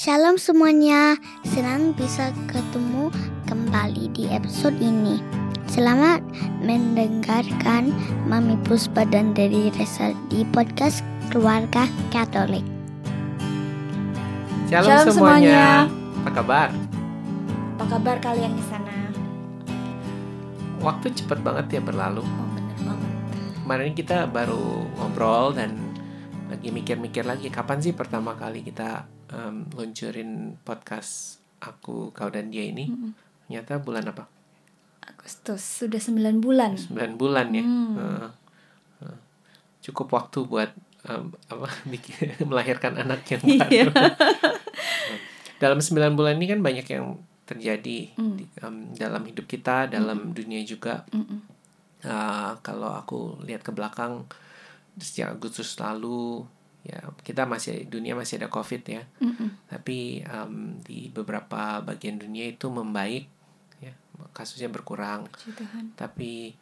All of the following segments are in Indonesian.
Shalom semuanya, senang bisa ketemu kembali di episode ini. Selamat mendengarkan Mami Puspa dan Dedi Resa di podcast Keluarga Katolik. Shalom, Shalom semuanya. semuanya. Apa kabar? Apa kabar kalian di sana? Waktu cepet banget ya berlalu. Oh bener banget. Kemarin kita baru ngobrol dan lagi mikir-mikir lagi kapan sih pertama kali kita em, luncurin podcast aku kau dan dia ini. Mm-mm. Ternyata bulan apa? Agustus sudah 9 bulan. 9 bulan ya. Heeh. Heeh. Cukup waktu buat em, apa bikin- melahirkan anak yang Iya. baru. Dalam 9 bulan ini kan banyak yang terjadi Hmm. di- em, dalam hidup kita, dalam dunia juga. Uh, kalau aku lihat ke belakang sejak Agustus lalu ya kita masih dunia masih ada COVID ya Mm-mm. tapi um, di beberapa bagian dunia itu membaik ya kasusnya berkurang tapi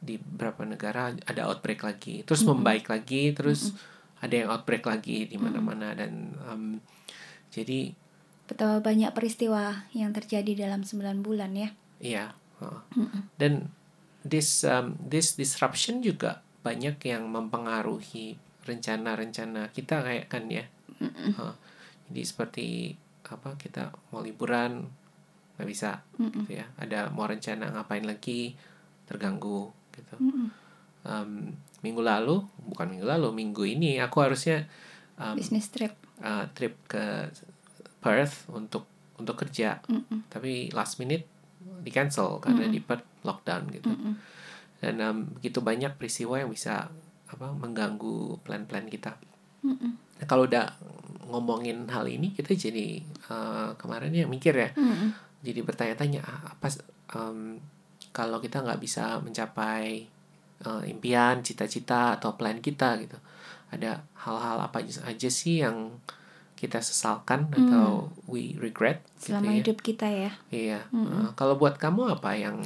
di beberapa negara ada outbreak lagi terus Mm-mm. membaik lagi terus ada yang outbreak lagi di mana-mana dan um, jadi Betapa banyak peristiwa yang terjadi dalam 9 bulan ya. Iya. uh. Dan this um, this disruption juga banyak yang mempengaruhi rencana-rencana kita kayak kan ya. Uh, jadi seperti apa kita mau liburan nggak bisa Mm-mm. gitu ya. Ada mau rencana ngapain lagi terganggu gitu. Mm-mm. Um, minggu lalu bukan minggu lalu minggu ini aku harusnya um, Business trip. uh, trip ke Perth untuk untuk kerja Mm-mm. tapi last minute di cancel karena Mm-mm. di Perth lockdown gitu Mm-mm. dan um, begitu banyak peristiwa yang bisa apa mengganggu plan-plan kita. Nah, kalau udah ngomongin hal ini kita jadi uh, kemarin ya mikir ya Mm-mm. jadi bertanya-tanya ah, apa um, kalau kita nggak bisa mencapai uh, impian cita-cita atau plan kita gitu ada hal-hal apa aja sih yang kita sesalkan atau we regret gitu Selama ya. hidup kita ya. Iya. Uh, kalau buat kamu apa yang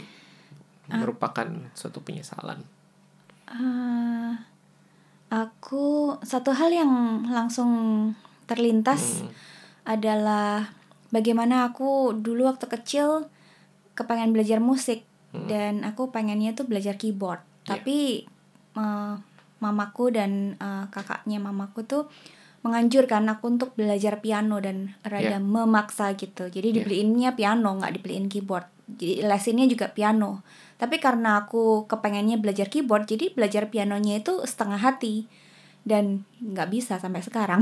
merupakan suatu penyesalan? Ah, aku satu hal yang langsung terlintas Hmm. adalah bagaimana aku dulu waktu kecil kepengen belajar musik Hmm. dan aku pengennya tuh belajar keyboard Iya. tapi eh, mamaku dan eh, kakaknya mamaku tuh menganjurkan aku untuk belajar piano dan rada Iya. memaksa gitu jadi Iya. dibeliinnya piano nggak dibeliin keyboard jadi lesinnya juga piano tapi karena aku kepengennya belajar keyboard jadi belajar pianonya itu setengah hati. Dan nggak bisa sampai sekarang.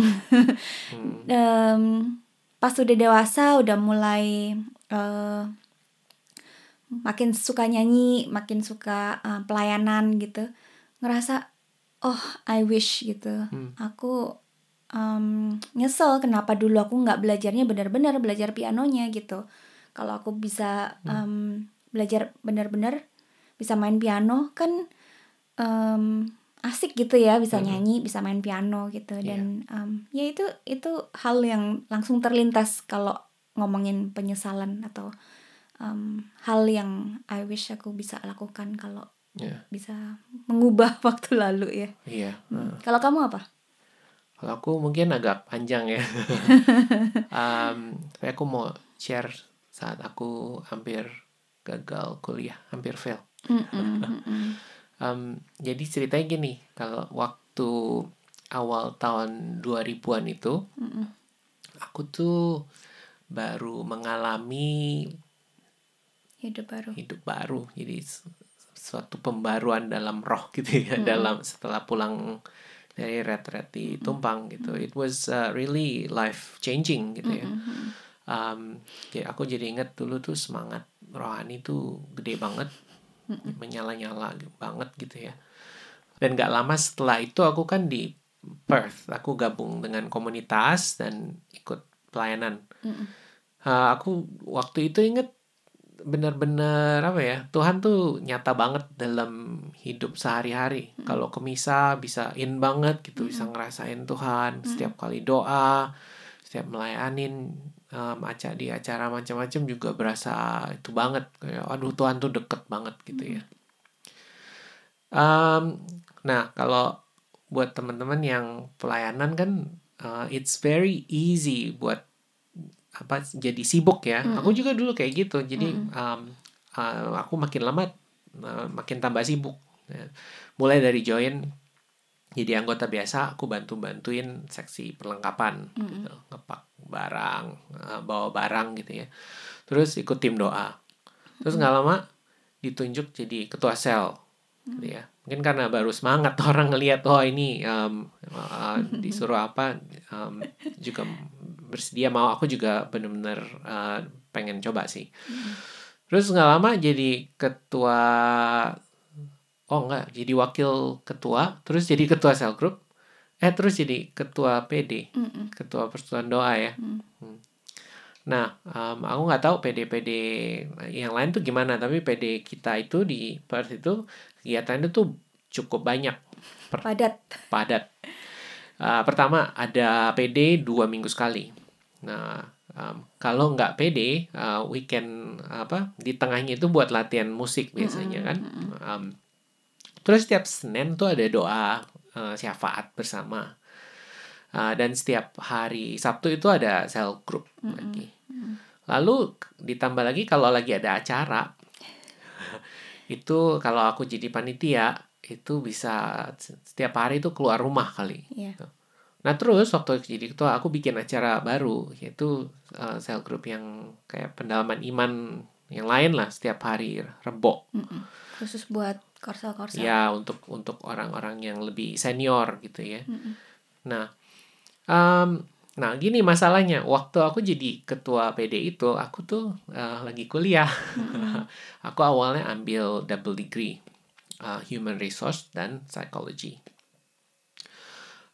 Hmm. Em, pas udah dewasa udah mulai eh, makin suka nyanyi makin suka eh, pelayanan gitu ngerasa oh I wish gitu. Hmm. aku em, nyesel kenapa dulu aku nggak belajarnya benar-benar belajar pianonya gitu. Kalau aku bisa em, belajar benar-benar bisa main piano kan em, asik gitu ya bisa Mm-mm. nyanyi bisa main piano gitu Iya. dan em, ya itu itu hal yang langsung terlintas kalau ngomongin penyesalan atau em, hal yang I wish aku bisa lakukan kalau Ya, bisa mengubah waktu lalu ya iya. Uh, kalau kamu apa Kalau aku mungkin agak panjang ya. um, tapi aku mau share saat aku hampir gagal kuliah, hampir fail. Mm-mm. Um, jadi ceritanya gini, kalau waktu awal tahun 2000-an itu, Mm-mm. aku tuh baru mengalami hidup baru hidup baru jadi su- suatu pembaruan dalam roh gitu ya Mm-mm. dalam setelah pulang dari retret di Tumpang gitu it was uh, really life changing gitu ya Mm-mm, um, ya aku jadi inget dulu tuh semangat rohani tuh gede banget. Menyala-nyala banget gitu ya. Dan gak lama setelah itu aku kan di Perth. Aku gabung dengan komunitas dan ikut pelayanan. Uh, aku waktu itu inget bener-bener apa ya Tuhan tuh nyata banget dalam hidup sehari-hari. Kalau ke misa bisa in banget gitu bisa ngerasain Tuhan. Setiap kali doa setiap melayanin um, aca di acara macam-macam juga berasa itu banget kayak aduh Tuhan tuh deket banget gitu ya Um, nah kalau buat teman-teman yang pelayanan kan uh, it's very easy buat apa jadi sibuk ya. Mm-mm. Aku juga dulu kayak gitu. Jadi Mm-mm. um, uh, aku makin lama uh, makin tambah sibuk. Ya. Mulai dari join jadi anggota biasa, aku bantu-bantuin seksi perlengkapan, Mm-mm. gitu. ngepak barang, uh, bawa barang gitu ya. Terus ikut tim doa. Terus nggak lama ditunjuk jadi ketua sel, gitu ya. Mungkin karena baru semangat orang ngelihat oh ini um, uh, disuruh apa um, juga bersedia mau aku juga bener-bener uh, pengen coba sih. Terus nggak lama jadi ketua oh enggak jadi wakil ketua terus jadi ketua sel group eh terus jadi ketua PD Mm-mm. ketua persatuan doa ya. Mm. Hmm. Nah, um, aku nggak tahu PD-PD yang lain tuh gimana, tapi PD kita itu di Perth itu kegiatannya tuh cukup banyak, Padat. padat. Uh, pertama ada PD dua minggu sekali. Nah, um, kalau nggak PD, uh, weekend apa di tengahnya itu buat latihan musik biasanya kan. Um, terus setiap Senin tuh ada doa uh, syafaat bersama. Uh, dan setiap hari Sabtu itu ada cell group lagi. Lalu ditambah lagi kalau lagi ada acara itu kalau aku jadi panitia itu bisa setiap hari itu keluar rumah kali. Iya. Nah terus waktu jadi ketua aku bikin acara baru yaitu uh, cell group yang kayak pendalaman iman yang lain lah setiap hari Rebo. Mm-mm. Khusus buat korsel-korsel. Ya untuk untuk orang-orang yang lebih senior gitu ya. Mm-mm. Nah, um, nah gini masalahnya. Waktu aku jadi ketua PD itu, aku tuh uh, lagi kuliah. aku awalnya ambil double degree, uh, human resource dan psychology.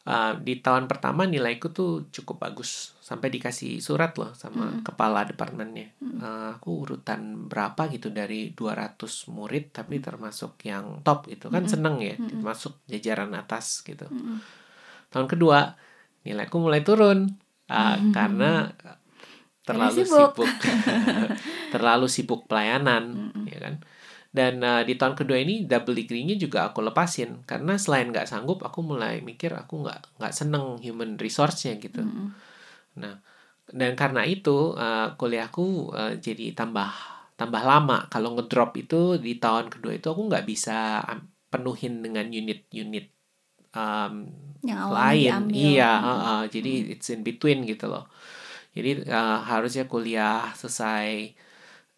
Uh, di tahun pertama nilaiku tuh cukup bagus. Sampai dikasih surat loh sama kepala departemennya. Uh, aku urutan berapa gitu dari 200 murid tapi termasuk yang top gitu. Kan seneng ya masuk jajaran atas gitu. Mm-mm. tahun kedua nilaiku mulai turun. Ah, karena terlalu sibuk. sibuk, terlalu sibuk pelayanan ya kan dan ah, di tahun kedua ini double degree-nya juga aku lepasin. Karena selain nggak sanggup aku mulai mikir aku nggak nggak seneng human resource-nya gitu. Mm-mm. nah dan karena itu ah, kuliahku ah, jadi tambah tambah lama. Kalau ngedrop itu di tahun kedua itu aku nggak bisa penuhin dengan unit-unit um, Yang lain. iya heeh. jadi it's in between gitu loh. Jadi uh, harusnya kuliah selesai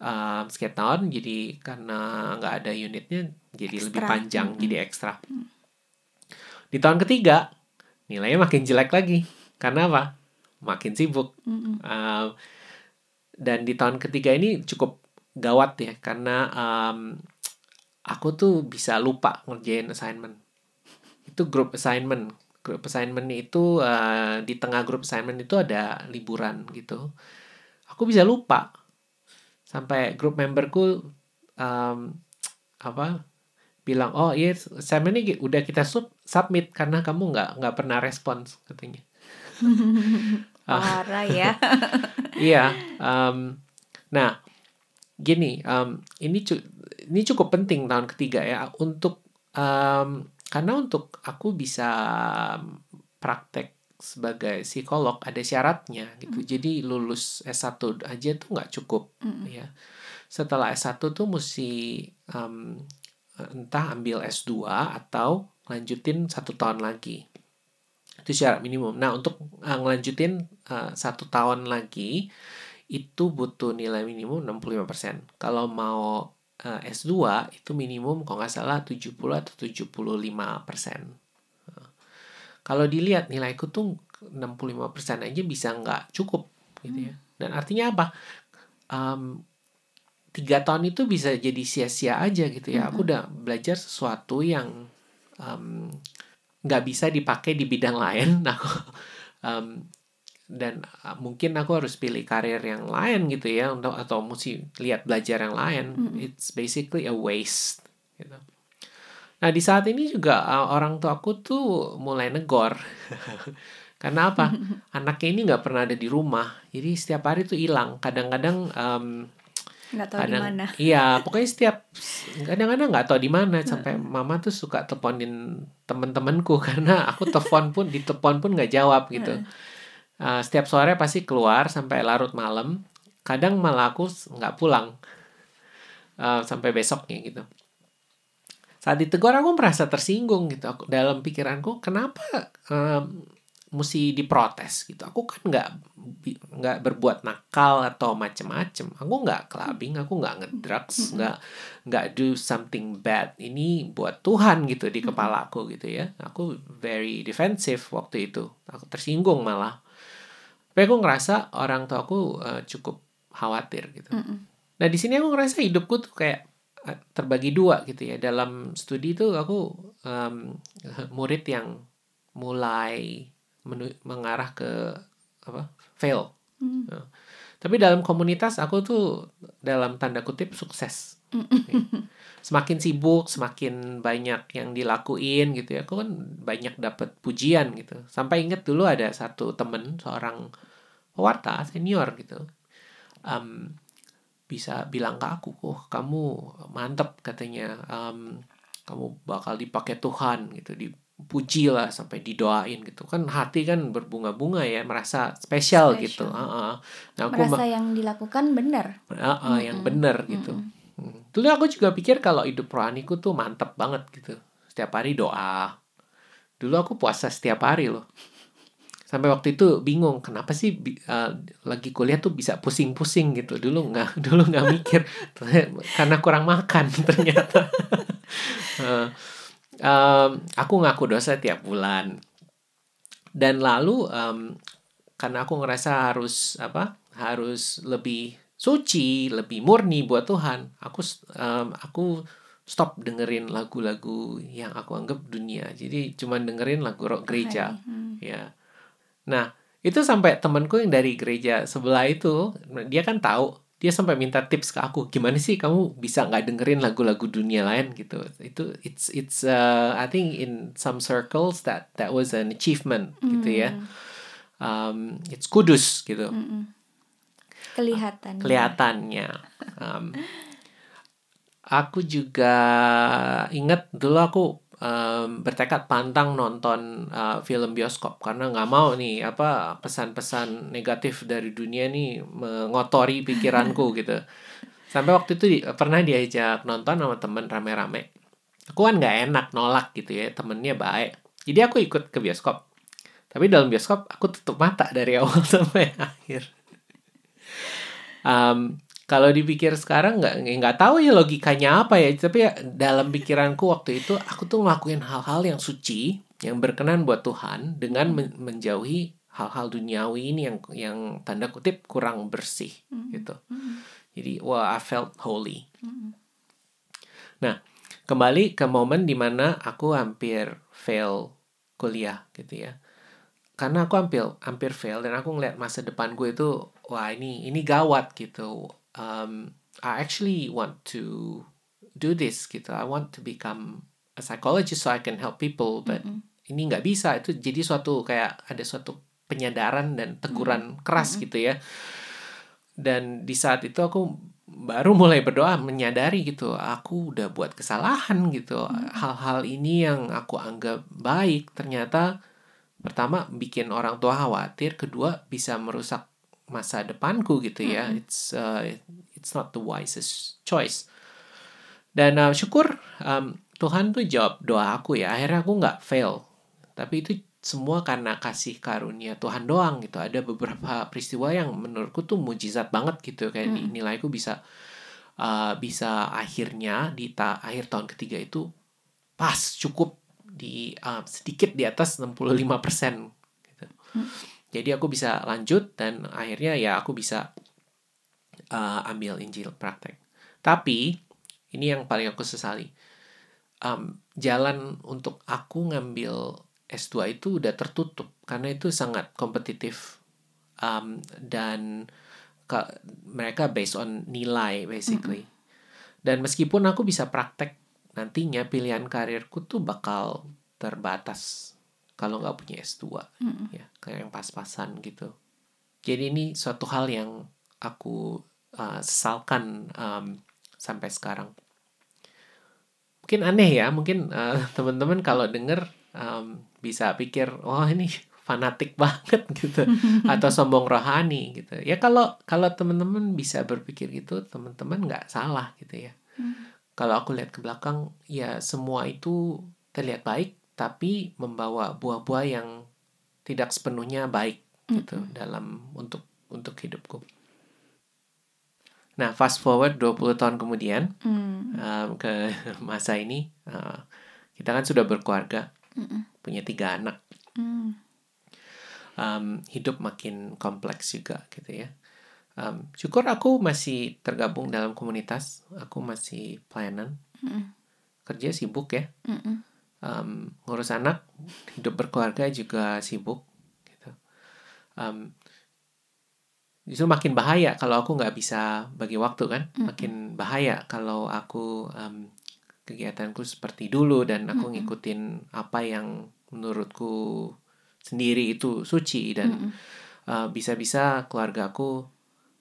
um, tahun jadi karena nggak ada unitnya jadi lebih Ekstra. panjang Mm-mm. jadi ekstra. Di tahun ketiga nilainya makin jelek lagi. Karena apa? Makin sibuk. Mm-mm. Um, dan di tahun ketiga ini cukup gawat ya karena um, aku tuh bisa lupa ngerjain assignment. Itu group assignment. Group assignment itu uh, di tengah group assignment itu ada liburan gitu. Aku bisa lupa sampai grup memberku um, apa bilang oh iya assignment ini udah kita sub submit karena kamu nggak nggak pernah respons katanya Parah ya. Iya, em, nah gini, em, ini cu- ini cukup penting tahun ketiga ya untuk em, karena untuk aku bisa praktek sebagai psikolog ada syaratnya gitu. Jadi lulus S1 aja tuh nggak cukup Mm-mm. ya. Setelah S1 tuh mesti em, entah ambil S2 atau lanjutin satu tahun lagi. Itu syarat minimum. Nah, untuk uh, ngelanjutin uh, satu tahun lagi itu butuh nilai minimum 65%. Kalau mau uh, S2 itu minimum kalau nggak salah 70 atau 75%. Uh, kalau dilihat nilaiku tuh 65% aja bisa nggak cukup gitu ya. Dan artinya apa? Um, tiga tahun itu bisa jadi sia-sia aja gitu ya. Aku udah belajar sesuatu yang um, nggak bisa dipakai di bidang lain. Aku um, dan uh, mungkin aku harus pilih karir yang lain gitu ya untuk atau mesti lihat belajar yang lain. It's basically a waste. Gitu. Nah di saat ini juga uh, orang tua aku tuh mulai negor. Karena apa? Anaknya ini nggak pernah ada di rumah. Jadi setiap hari tuh hilang. Kadang-kadang um, Nggak tahu di kadang mana. iya pokoknya setiap kadang-kadang nggak tahu di mana sampai mama tuh suka teleponin temen-temenku karena aku telepon pun ditelepon pun nggak jawab gitu uh, setiap sore pasti keluar sampai larut malam kadang malah aku nggak pulang uh, sampai besoknya gitu saat ditegur aku merasa tersinggung gitu. Aku dalam pikiranku kenapa um, mesti diprotes gitu? Aku kan nggak nggak berbuat nakal atau macem-macem. Aku nggak clubbing aku nggak ngedrugs nggak nggak do something bad. Ini buat Tuhan gitu di kepala aku gitu ya. Aku very defensive waktu itu. Aku tersinggung malah. Tapi aku ngerasa orang tua aku uh, cukup khawatir gitu. Nah di sini aku ngerasa hidupku tuh kayak terbagi dua gitu ya dalam studi itu aku um, murid yang mulai mengarah ke apa fail. Hmm. Nah, tapi dalam komunitas aku tuh dalam tanda kutip sukses. Hmm. Semakin sibuk, semakin banyak yang dilakuin gitu ya. Aku kan banyak dapat pujian gitu. Sampai inget dulu ada satu temen seorang pewarta senior gitu. Um, bisa bilang ke aku, oh kamu mantep katanya, um, kamu bakal dipakai Tuhan gitu, di puji lah sampai didoain gitu. Kan hati kan berbunga-bunga ya merasa spesial, gitu. Uh -uh. Nah, aku merasa yang dilakukan benar. Uh -uh, mm -hmm. yang benar gitu. Mm -hmm. dulu aku juga pikir kalau hidup rohaniku tuh mantap banget gitu. Setiap hari doa. Dulu aku puasa setiap hari loh sampai waktu itu bingung kenapa sih uh, lagi kuliah tuh bisa pusing-pusing gitu. Dulu nggak dulu nggak mikir. Karena kurang makan ternyata. Uh, um, aku ngaku dosa tiap bulan. Dan lalu um, karena aku ngerasa harus apa harus lebih suci lebih murni buat Tuhan aku um, aku stop dengerin lagu-lagu yang aku anggap dunia. Jadi cuma dengerin lagu rock gereja. Okay. hmm. ya nah itu sampai temanku yang dari gereja sebelah itu dia kan tahu dia sampai minta tips ke aku gimana sih kamu bisa nggak dengerin lagu-lagu dunia lain gitu itu it's it's uh, I think in some circles that that was an achievement mm. gitu ya hmm. um, it's kudus gitu mm -mm. kelihatan kelihatannya um, aku juga ingat dulu aku um, bertekad pantang nonton uh, film bioskop. Karena nggak mau nih apa pesan-pesan negatif dari dunia nih mengotori pikiranku gitu. Sampai waktu itu di, pernah diajak nonton sama temen rame-rame. Aku kan nggak enak nolak gitu ya temennya baik. Jadi aku ikut ke bioskop. Tapi dalam bioskop aku tutup mata dari awal sampai akhir. Um, kalau dipikir sekarang nggak nggak tahu ya logikanya apa ya tapi ya, dalam pikiranku waktu itu aku tuh ngelakuin hal-hal yang suci yang berkenan buat Tuhan dengan men menjauhi hal-hal duniawi ini yang yang tanda kutip kurang bersih mm-hmm. gitu mm-hmm. jadi wah I felt holy mm-hmm. nah kembali ke momen di mana aku hampir fail kuliah gitu ya karena aku hampir hampir fail dan aku ngeliat masa depan gue itu wah ini ini gawat gitu um, I actually want to do this gitu. I want to become a psychologist so I can help people, but mm -hmm. ini nggak bisa. Itu jadi suatu kayak ada suatu penyadaran dan teguran mm -hmm. keras mm -hmm. gitu ya. Dan di saat itu aku baru mulai berdoa menyadari gitu aku udah buat kesalahan gitu hal-hal ini yang aku anggap baik ternyata pertama bikin orang tua khawatir kedua bisa merusak masa depanku gitu ya. Mm-hmm. It's uh, it's not the wisest choice. Dan uh, syukur um, Tuhan tuh jawab doa aku ya. Akhirnya aku nggak fail. Tapi itu semua karena kasih karunia Tuhan doang gitu. Ada beberapa peristiwa yang menurutku tuh mujizat banget gitu. Kayak mm. nilaiku bisa uh, bisa akhirnya di ta akhir tahun ketiga itu pas cukup di uh, sedikit di atas 65% gitu. Mm jadi aku bisa lanjut dan akhirnya ya aku bisa uh, ambil Injil praktek. Tapi ini yang paling aku sesali. Um, jalan untuk aku ngambil S2 itu udah tertutup karena itu sangat kompetitif um, dan ke, mereka based on nilai basically. Mm -hmm. Dan meskipun aku bisa praktek nantinya pilihan karirku tuh bakal terbatas kalau nggak punya S2 mm ya kayak yang pas-pasan gitu. Jadi ini suatu hal yang aku uh, sesalkan um, sampai sekarang. Mungkin aneh ya mungkin uh, teman-teman kalau denger um, bisa pikir oh ini fanatik banget gitu. Atau sombong rohani gitu. Ya kalau kalau teman-teman bisa berpikir gitu teman-teman nggak salah gitu ya. Kalau aku lihat ke belakang ya semua itu terlihat baik tapi membawa buah-buah yang tidak sepenuhnya baik gitu dalam untuk untuk hidupku. Nah, fast forward 20 tahun kemudian Hmm. um, ke masa ini uh, kita kan sudah berkeluarga, punya tiga anak. Hmm. Um, hidup makin kompleks juga gitu ya. Um, syukur aku masih tergabung dalam komunitas, aku masih pelayanan, Mm-mm. kerja sibuk ya. Mm-mm. Um, ngurus anak, hidup berkeluarga juga sibuk. Gitu. Um, justru makin bahaya kalau aku nggak bisa bagi waktu kan, makin bahaya kalau aku um, kegiatanku seperti dulu dan aku ngikutin apa yang menurutku sendiri itu suci dan uh, bisa-bisa keluargaku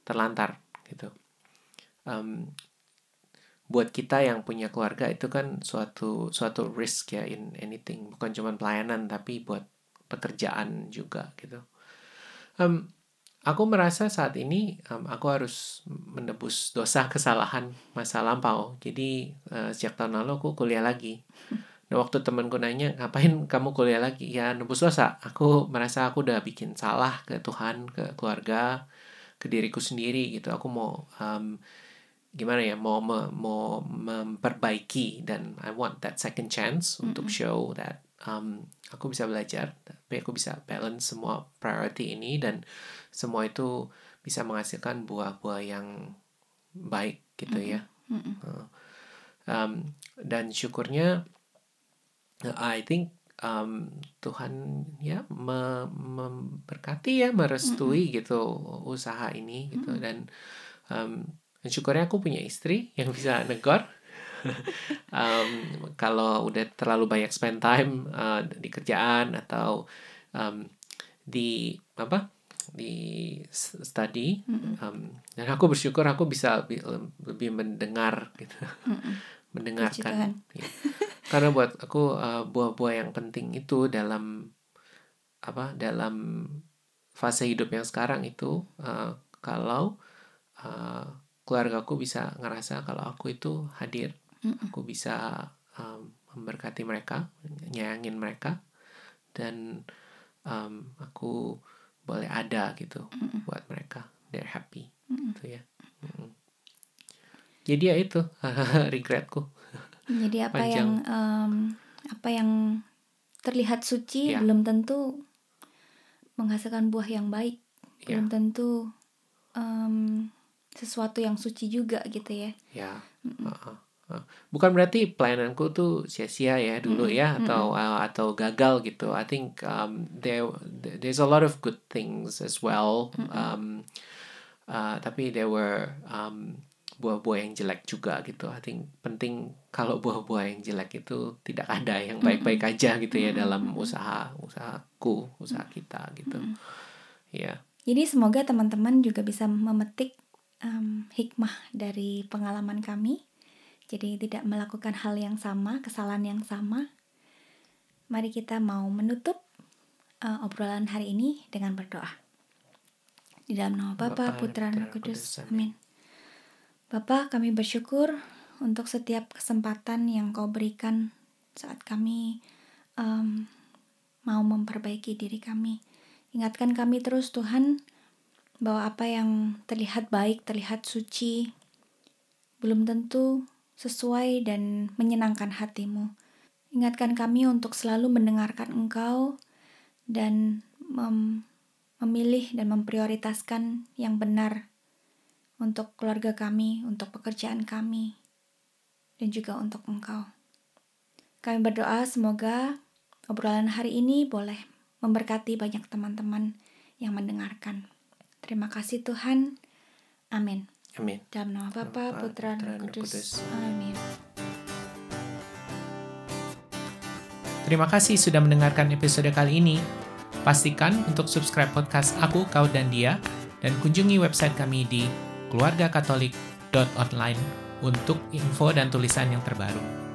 terlantar gitu. Um, buat kita yang punya keluarga itu kan suatu suatu risk ya in anything bukan cuma pelayanan tapi buat pekerjaan juga gitu. Em, aku merasa saat ini em, aku harus menebus dosa kesalahan masa lampau. Jadi eh, sejak tahun lalu aku kuliah lagi. Nah waktu temanku nanya ngapain kamu kuliah lagi? Ya nebus dosa. Aku merasa aku udah bikin salah ke Tuhan, ke keluarga, ke diriku sendiri gitu. Aku mau em, gimana ya mau me- mau memperbaiki dan I want that second chance untuk show that um, aku bisa belajar tapi aku bisa balance semua priority ini dan semua itu bisa menghasilkan buah-buah yang baik gitu ya. Uh, um, dan syukurnya uh, I think um, Tuhan ya me- memberkati ya merestui gitu usaha ini gitu dan um, dan syukurnya aku punya istri yang bisa negor. Um, kalau udah terlalu banyak spend time uh, di kerjaan atau um, di apa di study um, dan aku bersyukur aku bisa lebih, lebih mendengar gitu. Mendengarkan. Ya. karena buat aku uh, buah-buah yang penting itu dalam apa dalam fase hidup yang sekarang itu uh, kalau uh, keluargaku bisa ngerasa kalau aku itu hadir. Aku bisa um, memberkati mereka nyayangin mereka dan um, aku boleh ada gitu buat mereka. They're happy. Gitu ya. Mm. jadi ya itu regretku. Jadi apa Panjang. yang em, apa yang terlihat suci Ya. belum tentu menghasilkan buah yang baik, Ya. belum tentu em, sesuatu yang suci juga gitu ya. ya uh-uh, uh. bukan berarti pelayananku tuh sia-sia ya dulu ya atau uh, atau gagal gitu. I think um, there there's a lot of good things as well. Um, uh, tapi there were um, buah-buah yang jelek juga gitu. I think penting kalau buah-buah yang jelek itu tidak ada yang baik-baik aja gitu ya dalam usaha usahaku usaha kita gitu. Ya. Jadi semoga teman-teman juga bisa memetik em, hikmah dari pengalaman kami. Jadi tidak melakukan hal yang sama, kesalahan yang sama. Mari kita mau menutup eh, obrolan hari ini dengan berdoa. Di dalam nama Bapa, Putra, dan Kudus. Kudus. Amin. Bapa, kami bersyukur untuk setiap kesempatan yang Kau berikan saat kami em, mau memperbaiki diri kami. Ingatkan kami terus Tuhan bahwa apa yang terlihat baik, terlihat suci, belum tentu sesuai dan menyenangkan hatimu. Ingatkan kami untuk selalu mendengarkan Engkau dan mem- memilih dan memprioritaskan yang benar untuk keluarga kami, untuk pekerjaan kami, dan juga untuk Engkau. Kami berdoa semoga obrolan hari ini boleh memberkati banyak teman-teman yang mendengarkan. Terima kasih Tuhan. Amin. amin Dalam nama Bapa, Putra, Putra, dan dan Kudus. Kudus. Amin. Terima kasih sudah mendengarkan episode kali ini. Pastikan untuk subscribe podcast Aku, Kau, dan Dia, dan kunjungi website kami di keluargakatolik.online untuk info dan tulisan yang terbaru.